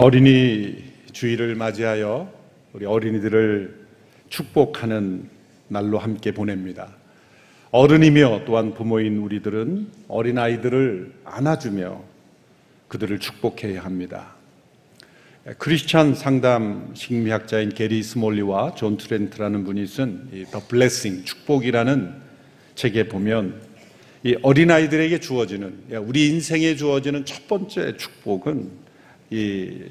어린이 주일을 맞이하여 우리 어린이들을 축복하는 날로 함께 보냅니다. 어른이며 또한 부모인 우리들은 어린아이들을 안아주며 그들을 축복해야 합니다. 크리스찬 상담 심리학자인 게리 스몰리와 존 트렌트라는 분이 쓴 The Blessing, 축복이라는 책에 보면 이 어린아이들에게 주어지는, 우리 인생에 주어지는 첫 번째 축복은 이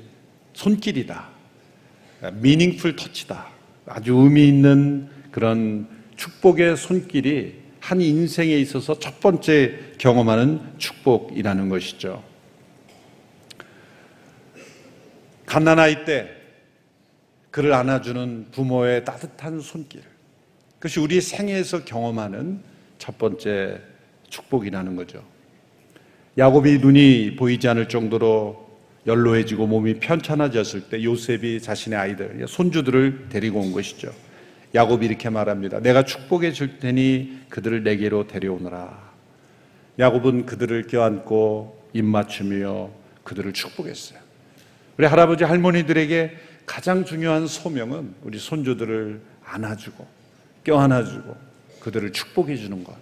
손길이다. 미닝풀 터치다. 아주 의미 있는 그런 축복의 손길이 한 인생에 있어서 첫 번째 경험하는 축복이라는 것이죠. 갓난아이 때 그를 안아주는 부모의 따뜻한 손길. 그것이 우리 생애에서 경험하는 첫 번째 축복이라는 거죠. 야곱이 눈이 보이지 않을 정도로 연로해지고 몸이 편찮아졌을 때 요셉이 자신의 아이들, 손주들을 데리고 온 것이죠. 야곱이 이렇게 말합니다. 내가 축복해 줄 테니 그들을 내게로 데려오너라. 야곱은 그들을 껴안고 입맞추며 그들을 축복했어요. 우리 할아버지 할머니들에게 가장 중요한 소명은 우리 손주들을 안아주고 껴안아주고 그들을 축복해 주는 것.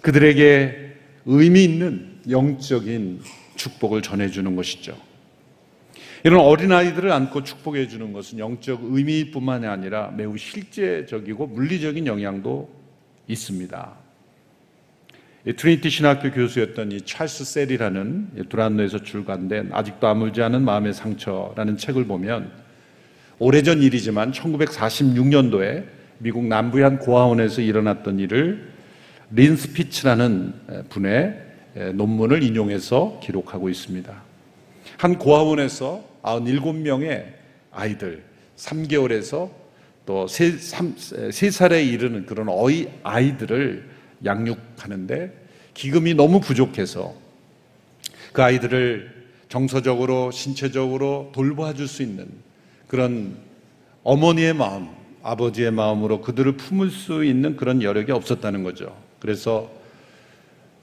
그들에게 의미 있는 영적인 축복을 전해주는 것이죠. 이런 어린아이들을 안고 축복해 주는 것은 영적 의미뿐만이 아니라 매우 실제적이고 물리적인 영향도 있습니다. 트리니티 신학교 교수였던 이 찰스 셀이라는 두란노에서 출간된 아직도 아물지 않은 마음의 상처라는 책을 보면 오래전 일이지만 1946년도에 미국 남부의 한 고아원에서 일어났던 일을 린스피츠라는 분의 논문을 인용해서 기록하고 있습니다. 한 고아원에서 97명의 아이들, 3개월에서 또 3, 3살에 이르는 그런 어이 아이들을 양육하는데 기금이 너무 부족해서 그 아이들을 정서적으로, 신체적으로 돌봐줄 수 있는 그런 어머니의 마음, 아버지의 마음으로 그들을 품을 수 있는 그런 여력이 없었다는 거죠. 그래서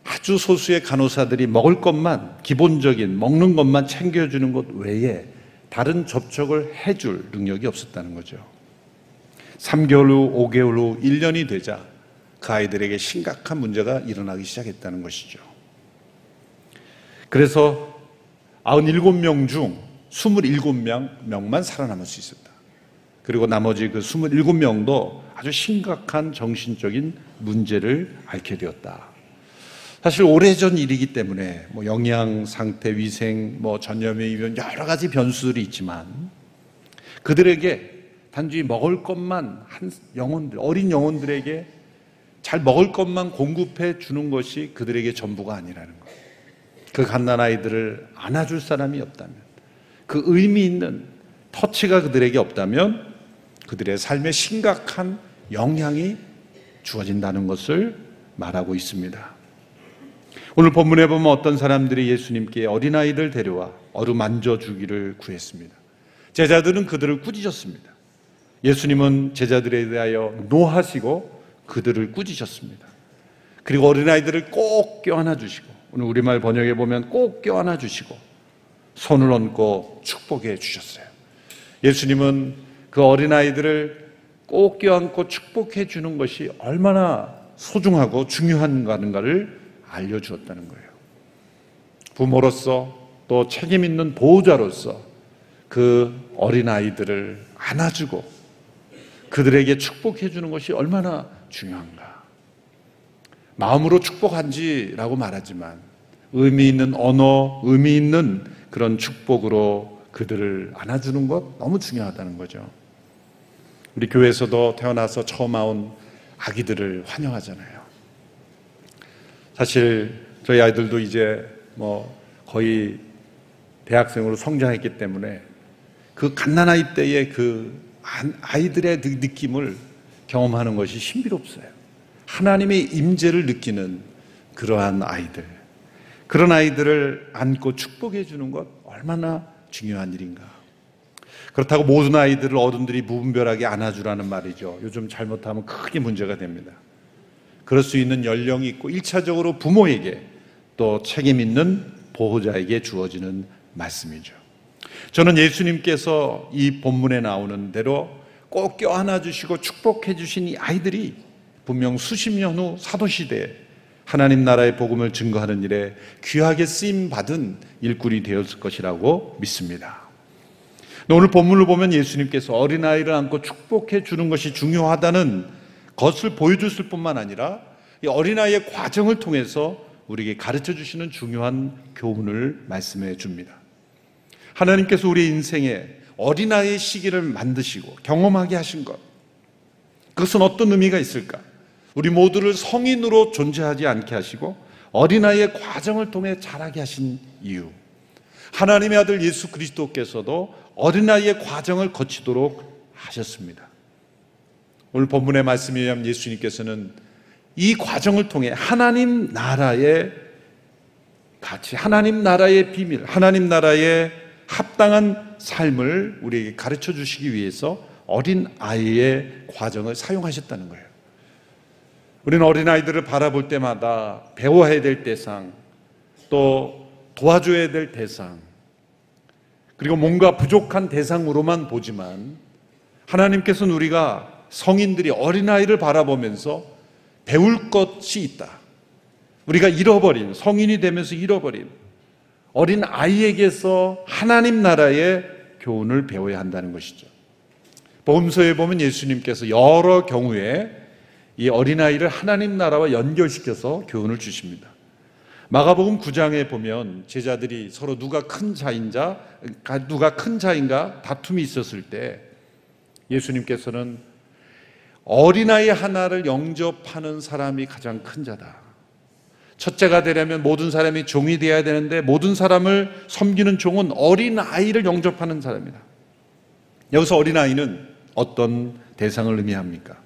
아주 소수의 간호사들이 먹을 것만 기본적인 먹는 것만 챙겨주는 것 외에 다른 접촉을 해줄 능력이 없었다는 거죠. 3개월 후, 5개월 후, 1년이 되자 그 아이들에게 심각한 문제가 일어나기 시작했다는 것이죠. 그래서 97명 중 27명만 살아남을 수 있었다. 그리고 나머지 그 27명도 아주 심각한 정신적인 문제를 앓게 되었다. 사실 오래전 일이기 때문에 뭐 영양 상태, 위생, 뭐 전염의 이변 여러 가지 변수들이 있지만 그들에게 단지 먹을 것만 한 영혼들, 어린 영혼들에게 잘 먹을 것만 공급해 주는 것이 그들에게 전부가 아니라는 거예요. 그 갓난아이들을 안아줄 사람이 없다면, 그 의미 있는 터치가 그들에게 없다면 그들의 삶에 심각한 영향이 주어진다는 것을 말하고 있습니다. 오늘 본문에 보면 어떤 사람들이 예수님께 어린아이들 데려와 어루만져 주기를 구했습니다. 제자들은 그들을 꾸짖었습니다. 예수님은 제자들에 대하여 노하시고 그들을 꾸짖으셨습니다. 그리고 어린아이들을 꼭 껴안아 주시고 오늘 우리말 번역에 보면 꼭 껴안아 주시고 손을 얹고 축복해 주셨어요. 예수님은 그 어린아이들을 꼭 껴안고 축복해 주는 것이 얼마나 소중하고 중요한가를 알려주었다는 거예요. 부모로서 또 책임 있는 보호자로서 그 어린아이들을 안아주고 그들에게 축복해 주는 것이 얼마나 중요한가. 마음으로 축복한지라고 말하지만 의미 있는 언어, 의미 있는 그런 축복으로 그들을 안아주는 것 너무 중요하다는 거죠. 우리 교회에서도 태어나서 처음 나온 아기들을 환영하잖아요. 사실 저희 아이들도 이제 뭐 거의 대학생으로 성장했기 때문에 그 갓난아이 때의 그 아이들의 그 느낌을 경험하는 것이 신비롭어요. 하나님의 임재를 느끼는 그러한 아이들. 그런 아이들을 안고 축복해 주는 것 얼마나 중요한 일인가. 그렇다고 모든 아이들을 어른들이 무분별하게 안아주라는 말이죠. 요즘 잘못하면 크게 문제가 됩니다. 그럴 수 있는 연령이 있고 1차적으로 부모에게 또 책임 있는 보호자에게 주어지는 말씀이죠. 저는 예수님께서 이 본문에 나오는 대로 꼭 껴안아 주시고 축복해 주신 이 아이들이 분명 수십 년 후 사도시대에 하나님 나라의 복음을 증거하는 일에 귀하게 쓰임 받은 일꾼이 되었을 것이라고 믿습니다. 오늘 본문을 보면 예수님께서 어린아이를 안고 축복해 주는 것이 중요하다는 것을 보여줬을 뿐만 아니라 이 어린아이의 과정을 통해서 우리에게 가르쳐 주시는 중요한 교훈을 말씀해 줍니다. 하나님께서 우리 인생에 어린아이의 시기를 만드시고 경험하게 하신 것. 그것은 어떤 의미가 있을까? 우리 모두를 성인으로 존재하지 않게 하시고 어린아이의 과정을 통해 자라게 하신 이유. 하나님의 아들 예수 그리스도께서도 어린아이의 과정을 거치도록 하셨습니다. 오늘 본문의 말씀에 의하면 예수님께서는 이 과정을 통해 하나님 나라의 가치, 하나님 나라의 비밀, 하나님 나라의 합당한 삶을 우리에게 가르쳐 주시기 위해서 어린 아이의 과정을 사용하셨다는 거예요. 우리는 어린 아이들을 바라볼 때마다 배워야 될 대상, 또 도와줘야 될 대상, 그리고 뭔가 부족한 대상으로만 보지만 하나님께서는 우리가 성인들이 어린아이를 바라보면서 배울 것이 있다. 우리가 잃어버린, 성인이 되면서 잃어버린 어린 아이에게서 하나님 나라의 교훈을 배워야 한다는 것이죠. 복음서에 보면 예수님께서 여러 경우에 이 어린아이를 하나님 나라와 연결시켜서 교훈을 주십니다. 마가복음 9장에 보면 제자들이 서로 누가 큰 자인자, 누가 큰 자인가 다툼이 있었을 때 예수님께서는 어린아이 하나를 영접하는 사람이 가장 큰 자다. 첫째가 되려면 모든 사람이 종이 되어야 되는데 모든 사람을 섬기는 종은 어린아이를 영접하는 사람이다. 여기서 어린아이는 어떤 대상을 의미합니까?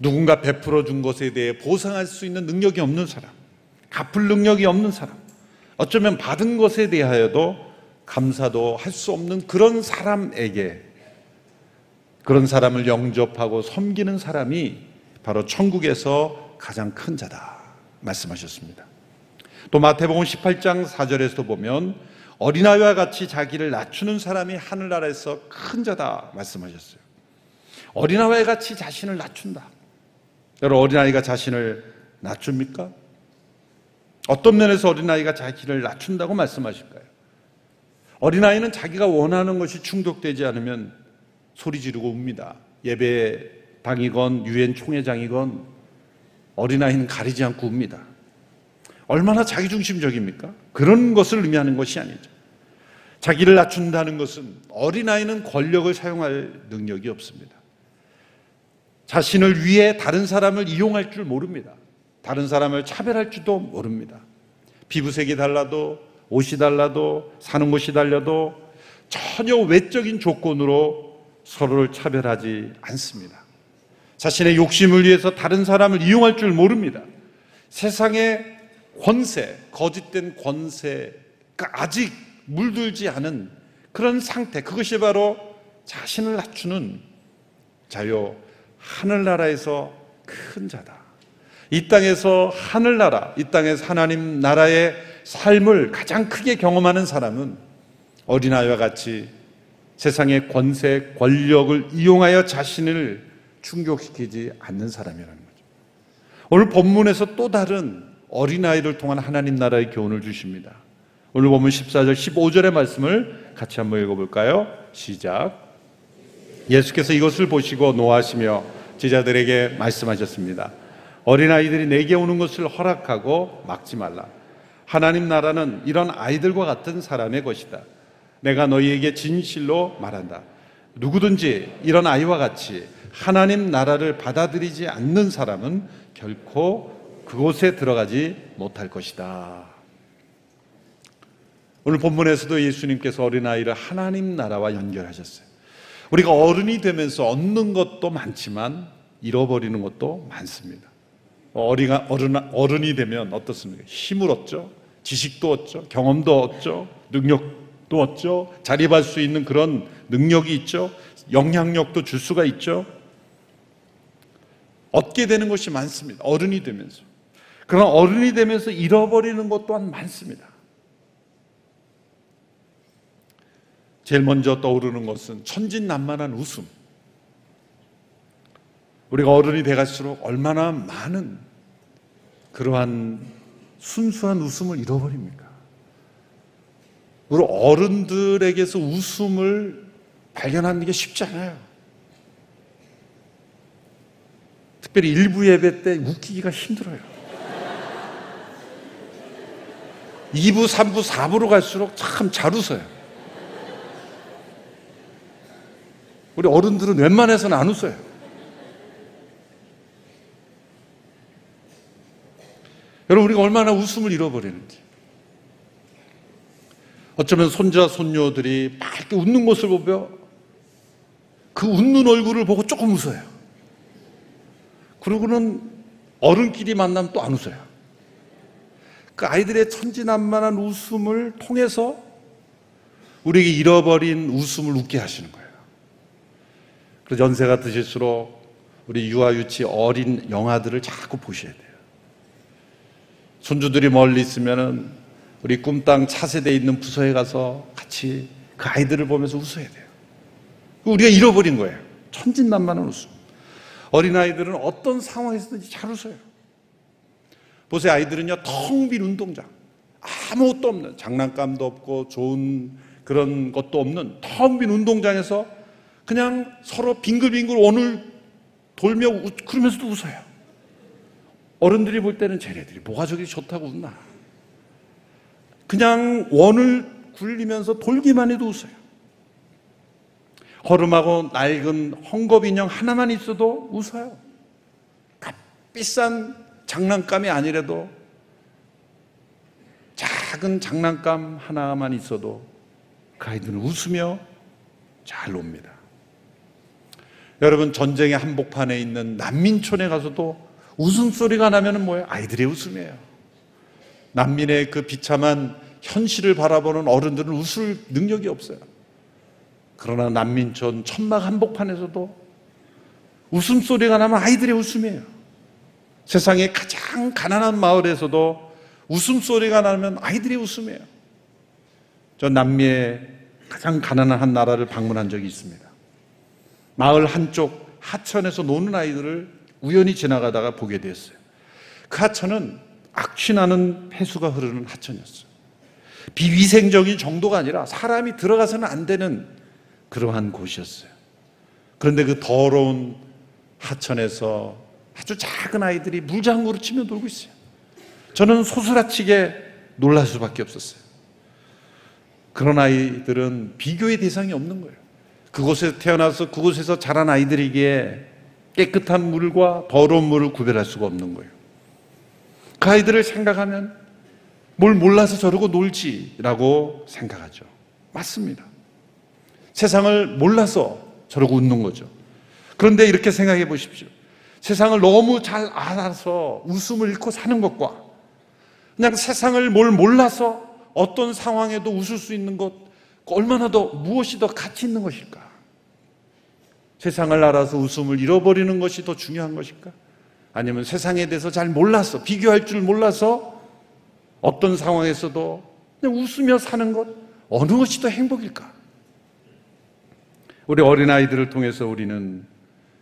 누군가 베풀어 준 것에 대해 보상할 수 있는 능력이 없는 사람, 갚을 능력이 없는 사람, 어쩌면 받은 것에 대하여도 감사도 할 수 없는 그런 사람에게 그런 사람을 영접하고 섬기는 사람이 바로 천국에서 가장 큰 자다 말씀하셨습니다. 또 마태복음 18장 4절에서 보면 어린아이와 같이 자기를 낮추는 사람이 하늘나라에서 큰 자다 말씀하셨어요. 어린아이와 같이 자신을 낮춘다. 여러분 어린아이가 자신을 낮춥니까? 어떤 면에서 어린아이가 자기를 낮춘다고 말씀하실까요? 어린아이는 자기가 원하는 것이 충족되지 않으면 소리 지르고 웁니다. 예배 당이건 유엔 총회장이건 어린아이는 가리지 않고 웁니다. 얼마나 자기중심적입니까? 그런 것을 의미하는 것이 아니죠. 자기를 낮춘다는 것은 어린아이는 권력을 사용할 능력이 없습니다. 자신을 위해 다른 사람을 이용할 줄 모릅니다. 다른 사람을 차별할 줄도 모릅니다. 피부색이 달라도 옷이 달라도 사는 곳이 달라도 전혀 외적인 조건으로 서로를 차별하지 않습니다. 자신의 욕심을 위해서 다른 사람을 이용할 줄 모릅니다. 세상의 권세, 거짓된 권세가 아직 물들지 않은 그런 상태, 그것이 바로 자신을 낮추는 자유, 하늘나라에서 큰 자다. 이 땅에서 하늘나라, 이 땅에서 하나님 나라의 삶을 가장 크게 경험하는 사람은 어린아이와 같이 세상의 권세, 권력을 이용하여 자신을 충족시키지 않는 사람이라는 거죠. 오늘 본문에서 또 다른 어린아이를 통한 하나님 나라의 교훈을 주십니다. 오늘 본문 14절, 15절의 말씀을 같이 한번 읽어볼까요? 시작. 예수께서 이것을 보시고 노하시며 제자들에게 말씀하셨습니다. 어린아이들이 내게 오는 것을 허락하고 막지 말라. 하나님 나라는 이런 아이들과 같은 사람의 것이다. 내가 너희에게 진실로 말한다. 누구든지 이런 아이와 같이 하나님 나라를 받아들이지 않는 사람은 결코 그곳에 들어가지 못할 것이다. 오늘 본문에서도 예수님께서 어린아이를 하나님 나라와 연결하셨어요. 우리가 어른이 되면서 얻는 것도 많지만 잃어버리는 것도 많습니다. 어린아, 어른, 어른이 되면 어떻습니까? 힘을 얻죠. 지식도 얻죠. 경험도 얻죠. 능력 도 얻죠. 자립할 수 있는 그런 능력이 있죠. 영향력도 줄 수가 있죠. 얻게 되는 것이 많습니다. 어른이 되면서. 그러나 어른이 되면서 잃어버리는 것 또한 많습니다. 제일 먼저 떠오르는 것은 천진난만한 웃음. 우리가 어른이 돼갈수록 얼마나 많은 그러한 순수한 웃음을 잃어버립니까? 우리 어른들에게서 웃음을 발견하는 게 쉽지 않아요. 특별히 일부 예배 때 웃기기가 힘들어요. 2부, 3부, 4부로 갈수록 참 잘 웃어요. 우리 어른들은 웬만해서는 안 웃어요. 여러분, 우리가 얼마나 웃음을 잃어버리는지. 어쩌면 손자, 손녀들이 막 이렇게 웃는 모습을 보며 그 웃는 얼굴을 보고 조금 웃어요. 그러고는 어른끼리 만나면 또 안 웃어요. 그 아이들의 천진난만한 웃음을 통해서 우리에게 잃어버린 웃음을 웃게 하시는 거예요. 그래서 연세가 드실수록 우리 유아 유치 어린 영화들을 자꾸 보셔야 돼요. 손주들이 멀리 있으면은 우리 꿈땅 차세대에 있는 부서에 가서 같이 그 아이들을 보면서 웃어야 돼요. 우리가 잃어버린 거예요. 천진난만한 웃음. 어린아이들은 어떤 상황에서든지 잘 웃어요. 보세요. 아이들은요, 텅 빈 운동장. 아무것도 없는, 장난감도 없고 좋은 그런 것도 없는 텅 빈 운동장에서 그냥 서로 빙글빙글 원을 돌며 웃, 그러면서도 웃어요. 어른들이 볼 때는 쟤네들이 뭐가 저기 좋다고 웃나. 그냥 원을 굴리면서 돌기만 해도 웃어요. 허름하고 낡은 헝겊 인형 하나만 있어도 웃어요. 비싼 장난감이 아니라도 작은 장난감 하나만 있어도 그 아이들은 웃으며 잘 놉니다. 여러분 전쟁의 한복판에 있는 난민촌에 가서도 웃음소리가 나면 뭐예요? 아이들의 웃음이에요. 난민의 그 비참한 현실을 바라보는 어른들은 웃을 능력이 없어요. 그러나 난민촌 천막 한복판에서도 웃음소리가 나면 아이들의 웃음이에요. 세상의 가장 가난한 마을에서도 웃음소리가 나면 아이들의 웃음이에요. 저 남미의 가장 가난한 한 나라를 방문한 적이 있습니다. 마을 한쪽 하천에서 노는 아이들을 우연히 지나가다가 보게 됐어요. 그 하천은 악취나는 폐수가 흐르는 하천이었어요. 비위생적인 정도가 아니라 사람이 들어가서는 안 되는 그러한 곳이었어요. 그런데 그 더러운 하천에서 아주 작은 아이들이 물장구로 치며 놀고 있어요. 저는 소스라치게 놀랄 수밖에 없었어요. 그런 아이들은 비교의 대상이 없는 거예요. 그곳에 태어나서 그곳에서 자란 아이들에게 깨끗한 물과 더러운 물을 구별할 수가 없는 거예요. 그 아이들을 생각하면 뭘 몰라서 저러고 놀지라고 생각하죠. 맞습니다. 세상을 몰라서 저러고 웃는 거죠. 그런데 이렇게 생각해 보십시오. 세상을 너무 잘 알아서 웃음을 잃고 사는 것과 그냥 세상을 뭘 몰라서 어떤 상황에도 웃을 수 있는 것 얼마나 더 무엇이 더 가치 있는 것일까? 세상을 알아서 웃음을 잃어버리는 것이 더 중요한 것일까? 아니면 세상에 대해서 잘 몰라서 비교할 줄 몰라서 어떤 상황에서도 웃으며 사는 것 어느 것이 더 행복일까? 우리 어린아이들을 통해서 우리는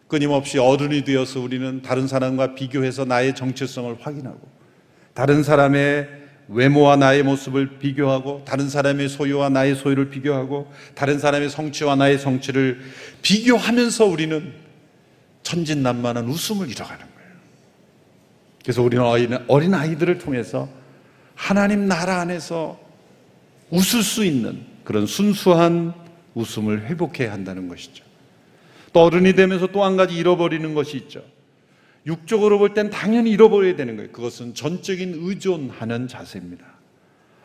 끊임없이 어른이 되어서 우리는 다른 사람과 비교해서 나의 정체성을 확인하고 다른 사람의 외모와 나의 모습을 비교하고 다른 사람의 소유와 나의 소유를 비교하고 다른 사람의 성취와 나의 성취를 비교하면서 우리는 천진난만한 웃음을 잃어가는. 그래서 우리는 어린 아이들을 통해서 하나님 나라 안에서 웃을 수 있는 그런 순수한 웃음을 회복해야 한다는 것이죠. 또 어른이 되면서 또 한 가지 잃어버리는 것이 있죠. 육적으로 볼 땐 당연히 잃어버려야 되는 거예요. 그것은 전적인 의존하는 자세입니다.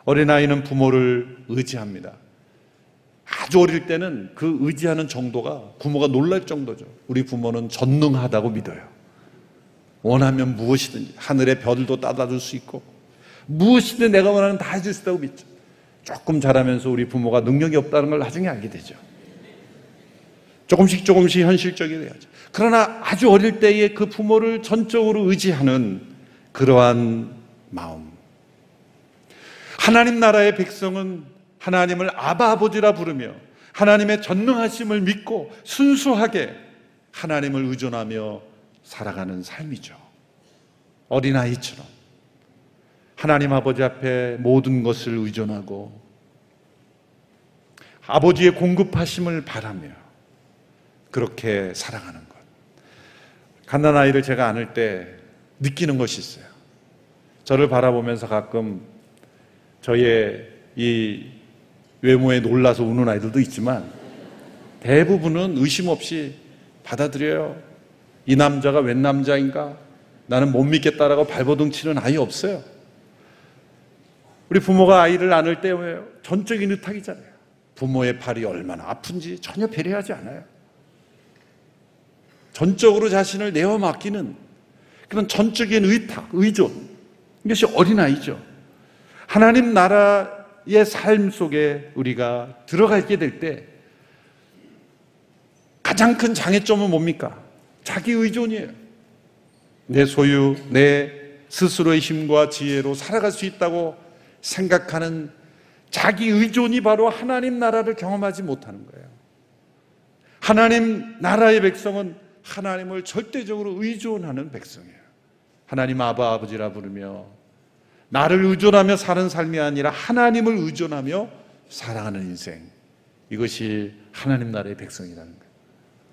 어린아이는 부모를 의지합니다. 아주 어릴 때는 그 의지하는 정도가 부모가 놀랄 정도죠. 우리 부모는 전능하다고 믿어요. 원하면 무엇이든지 하늘의 별도 따다 줄 수 있고 무엇이든 내가 원하는 다 해줄 수 있다고 믿죠. 조금 자라면서 우리 부모가 능력이 없다는 걸 나중에 알게 되죠. 조금씩 조금씩 현실적이 돼야죠. 그러나 아주 어릴 때에 그 부모를 전적으로 의지하는 그러한 마음. 하나님 나라의 백성은 하나님을 아바 아버지라 부르며 하나님의 전능하심을 믿고 순수하게 하나님을 의존하며 살아가는 삶이죠. 어린아이처럼 하나님 아버지 앞에 모든 것을 의존하고 아버지의 공급하심을 바라며 그렇게 살아가는 것. 갓난아이를 제가 안을 때 느끼는 것이 있어요. 저를 바라보면서 가끔 저의 이 외모에 놀라서 우는 아이들도 있지만 대부분은 의심 없이 받아들여요. 이 남자가 웬 남자인가? 나는 못 믿겠다라고 발버둥 치는 아이 없어요. 우리 부모가 아이를 안을 때 전적인 의탁이잖아요. 부모의 발이 얼마나 아픈지 전혀 배려하지 않아요. 전적으로 자신을 내어 맡기는 그런 전적인 의탁, 의존. 이것이 어린아이죠. 하나님 나라의 삶 속에 우리가 들어가게 될 때 가장 큰 장애점은 뭡니까? 자기 의존이에요. 내 소유, 내 스스로의 힘과 지혜로 살아갈 수 있다고 생각하는 자기 의존이 바로 하나님 나라를 경험하지 못하는 거예요. 하나님 나라의 백성은 하나님을 절대적으로 의존하는 백성이에요. 하나님 아바 아버지라 부르며 나를 의존하며 사는 삶이 아니라 하나님을 의존하며 살아가는 인생. 이것이 하나님 나라의 백성이라는 거예요.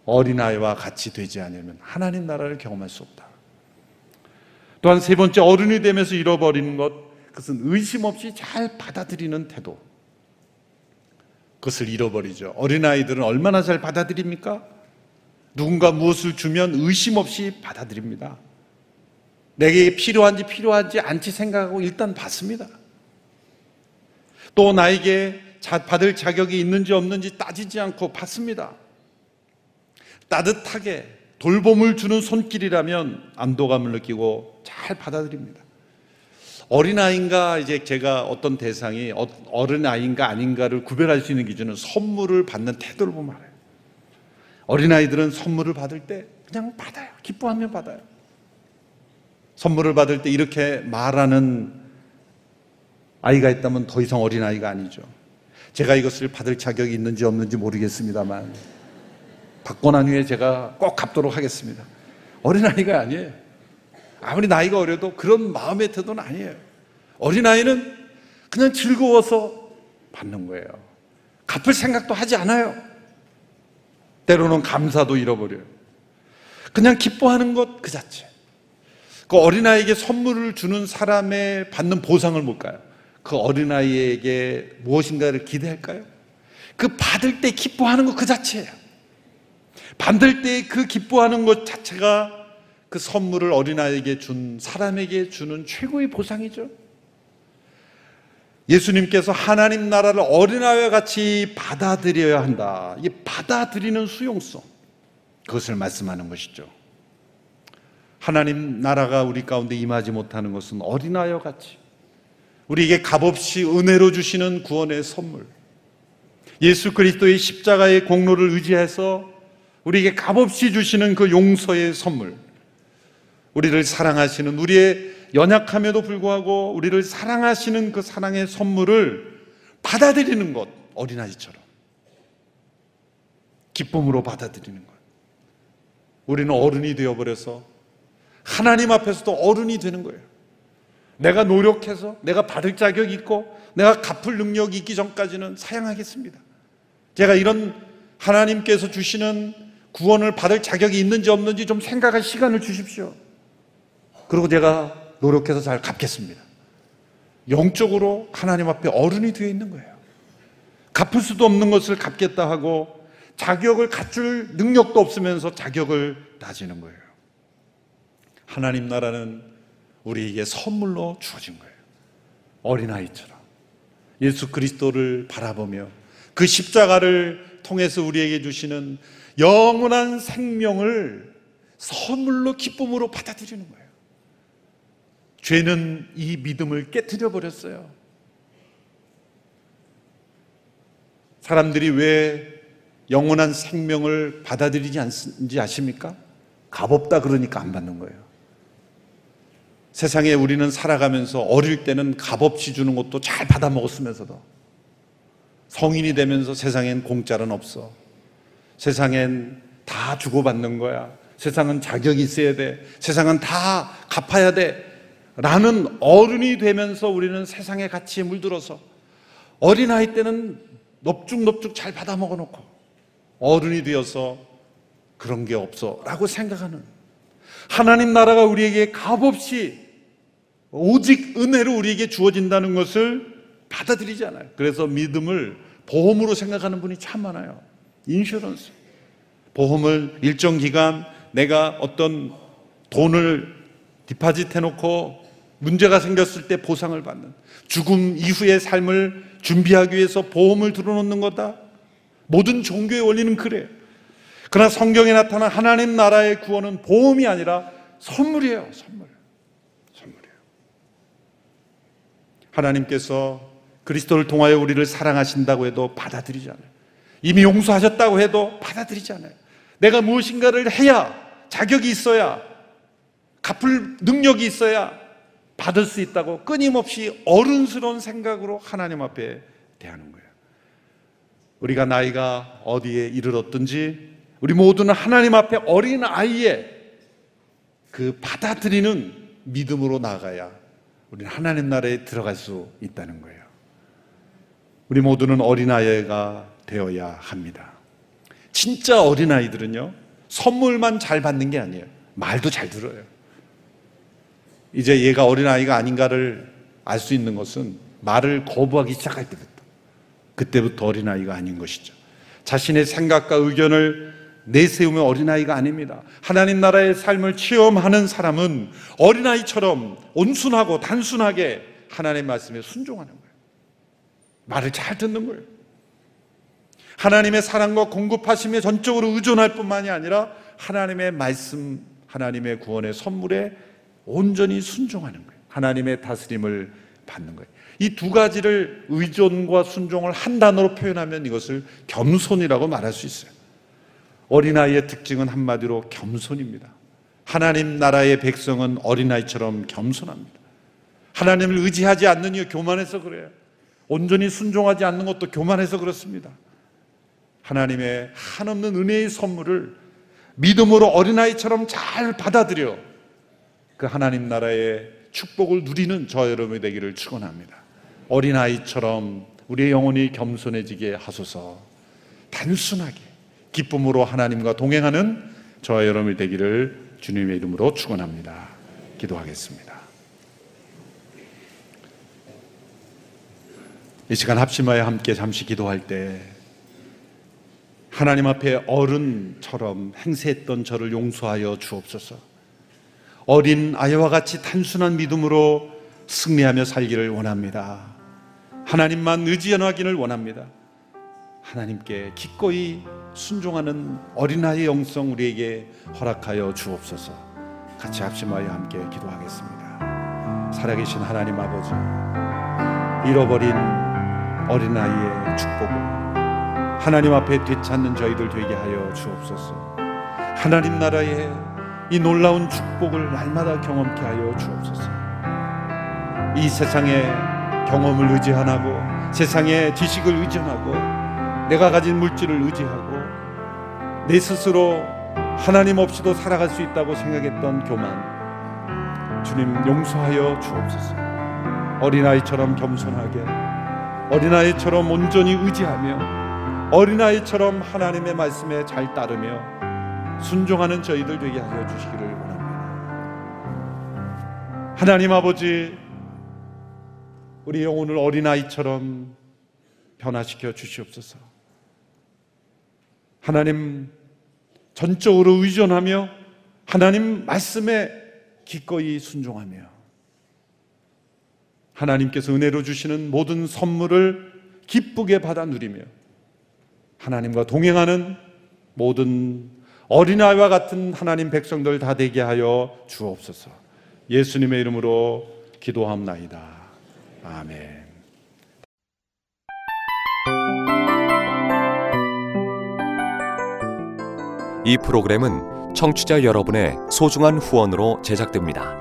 어린아이와 같이 되지 않으면 하나님 나라를 경험할 수 없다. 또한 세 번째 어른이 되면서 잃어버리는 것 그것은 의심 없이 잘 받아들이는 태도. 그것을 잃어버리죠. 어린아이들은 얼마나 잘 받아들입니까? 누군가 무엇을 주면 의심 없이 받아들입니다. 내게 필요한지 필요한지 않지 생각하고 일단 받습니다. 또 나에게 받을 자격이 있는지 없는지 따지지 않고 받습니다. 따뜻하게 돌봄을 주는 손길이라면 안도감을 느끼고 잘 받아들입니다. 어린아이인가 이제 제가 어떤 대상이 어, 어린아이인가 아닌가를 구별할 수 있는 기준은 선물을 받는 태도를 보면 알아요. 어린아이들은 선물을 받을 때 그냥 받아요. 기뻐하면 받아요. 선물을 받을 때 이렇게 말하는 아이가 있다면 더 이상 어린아이가 아니죠. 제가 이것을 받을 자격이 있는지 없는지 모르겠습니다만 받고 난 후에 제가 꼭 갚도록 하겠습니다. 어린아이가 아니에요. 아무리 나이가 어려도 그런 마음의 태도는 아니에요. 어린아이는 그냥 즐거워서 받는 거예요. 갚을 생각도 하지 않아요. 때로는 감사도 잃어버려요. 그냥 기뻐하는 것 그 자체. 그 어린아이에게 선물을 주는 사람의 받는 보상을 뭘까요? 그 어린아이에게 무엇인가를 기대할까요? 그 받을 때 기뻐하는 것 그 자체예요. 받을 때 그 기뻐하는 것 자체가 그 선물을 어린아이에게 준 사람에게 주는 최고의 보상이죠. 예수님께서 하나님 나라를 어린아이와 같이 받아들여야 한다. 이 받아들이는 수용성. 그것을 말씀하는 것이죠. 하나님 나라가 우리 가운데 임하지 못하는 것은 어린아이와 같이 우리에게 값없이 은혜로 주시는 구원의 선물. 예수 그리스도의 십자가의 공로를 의지해서 우리에게 값없이 주시는 그 용서의 선물. 우리를 사랑하시는 우리의 연약함에도 불구하고 우리를 사랑하시는 그 사랑의 선물을 받아들이는 것 어린아이처럼. 기쁨으로 받아들이는 것. 우리는 어른이 되어버려서 하나님 앞에서도 어른이 되는 거예요. 내가 노력해서 내가 받을 자격이 있고 내가 갚을 능력이 있기 전까지는 사양하겠습니다. 제가 이런 하나님께서 주시는 구원을 받을 자격이 있는지 없는지 좀 생각할 시간을 주십시오 그리고 제가 노력해서 잘 갚겠습니다. 영적으로 하나님 앞에 어른이 되어 있는 거예요. 갚을 수도 없는 것을 갚겠다 하고 자격을 갖출 능력도 없으면서 자격을 따지는 거예요. 하나님 나라는 우리에게 선물로 주어진 거예요. 어린아이처럼. 예수 그리스도를 바라보며 그 십자가를 통해서 우리에게 주시는 영원한 생명을 선물로 기쁨으로 받아들이는 거예요. 죄는 이 믿음을 깨뜨려 버렸어요. 사람들이 왜 영원한 생명을 받아들이지 않는지 아십니까? 값없다 그러니까 안 받는 거예요. 세상에 우리는 살아가면서 어릴 때는 값없이 주는 것도 잘 받아 먹었으면서도 성인이 되면서 세상엔 공짜는 없어. 세상엔 다 주고받는 거야. 세상은 자격이 있어야 돼. 세상은 다 갚아야 돼. 라는 어른이 되면서 우리는 세상의 가치에 물들어서 어린아이 때는 넙죽넙죽 잘 받아 먹어 놓고 어른이 되어서 그런 게 없어 라고 생각하는 하나님 나라가 우리에게 값없이 오직 은혜로 우리에게 주어진다는 것을 받아들이지 않아요. 그래서 믿음을 보험으로 생각하는 분이 참 많아요. 인슈런스. 보험을 일정 기간 내가 어떤 돈을 디파짓 해놓고 문제가 생겼을 때 보상을 받는 죽음 이후의 삶을 준비하기 위해서 보험을 들어놓는 거다. 모든 종교의 원리는 그래요. 그러나 성경에 나타난 하나님 나라의 구원은 보험이 아니라 선물이에요. 선물. 선물이에요. 하나님께서 그리스도를 통하여 우리를 사랑하신다고 해도 받아들이지 않아요. 이미 용서하셨다고 해도 받아들이지 않아요. 내가 무엇인가를 해야 자격이 있어야 갚을 능력이 있어야 받을 수 있다고 끊임없이 어른스러운 생각으로 하나님 앞에 대하는 거예요. 우리가 나이가 어디에 이르렀든지 우리 모두는 하나님 앞에 어린 아이의 그 받아들이는 믿음으로 나가야 우리는 하나님 나라에 들어갈 수 있다는 거예요. 우리 모두는 어린아이가 되어야 합니다. 진짜 어린아이들은요, 선물만 잘 받는 게 아니에요. 말도 잘 들어요. 이제 얘가 어린아이가 아닌가를 알 수 있는 것은 말을 거부하기 시작할 때부터. 그때부터 어린아이가 아닌 것이죠. 자신의 생각과 의견을 내세우며 어린아이가 아닙니다. 하나님 나라의 삶을 체험하는 사람은 어린아이처럼 온순하고 단순하게 하나님 말씀에 순종하는 거예요. 말을 잘 듣는 거예요. 하나님의 사랑과 공급하심에 전적으로 의존할 뿐만이 아니라 하나님의 말씀, 하나님의 구원의 선물에 온전히 순종하는 거예요. 하나님의 다스림을 받는 거예요. 이 두 가지를 의존과 순종을 한 단어로 표현하면 이것을 겸손이라고 말할 수 있어요. 어린아이의 특징은 한마디로 겸손입니다. 하나님 나라의 백성은 어린아이처럼 겸손합니다. 하나님을 의지하지 않는 이유 교만해서 그래요. 온전히 순종하지 않는 것도 교만해서 그렇습니다. 하나님의 한없는 은혜의 선물을 믿음으로 어린아이처럼 잘 받아들여 그 하나님 나라의 축복을 누리는 저 여러분이 되기를 축원합니다. 어린아이처럼 우리의 영혼이 겸손해지게 하소서. 단순하게 기쁨으로 하나님과 동행하는 저와 여러분이 되기를 주님의 이름으로 축원합니다. 기도하겠습니다. 이 시간 합심하여 함께 잠시 기도할 때 하나님 앞에 어른처럼 행세했던 저를 용서하여 주옵소서. 어린 아이와 같이 단순한 믿음으로 승리하며 살기를 원합니다. 하나님만 의지하기를 원합니다. 하나님께 기꺼이 순종하는 어린아이의 영성 우리에게 허락하여 주옵소서. 같이 합심하여 함께 기도하겠습니다. 살아계신 하나님 아버지, 잃어버린 어린아이의 축복을 하나님 앞에 되찾는 저희들 되게 하여 주옵소서. 하나님 나라의 이 놀라운 축복을 날마다 경험케 하여 주옵소서. 이 세상의 경험을 의지하고 세상의 지식을 의존하고 내가 가진 물질을 의지하고 내 스스로 하나님 없이도 살아갈 수 있다고 생각했던 교만 주님 용서하여 주옵소서. 어린아이처럼 겸손하게 어린아이처럼 온전히 의지하며 어린아이처럼 하나님의 말씀에 잘 따르며 순종하는 저희들 되게 하여 주시기를 원합니다. 하나님 아버지, 우리 영혼을 어린아이처럼 변화시켜 주시옵소서. 하나님 전적으로 의존하며 하나님 말씀에 기꺼이 순종하며 하나님께서 은혜로 주시는 모든 선물을 기쁘게 받아 누리며 하나님과 동행하는 모든 어린아이와 같은 하나님 백성들 다 되게 하여 주옵소서. 예수님의 이름으로 기도합나이다. 아멘. 이 프로그램은 청취자 여러분의 소중한 후원으로 제작됩니다.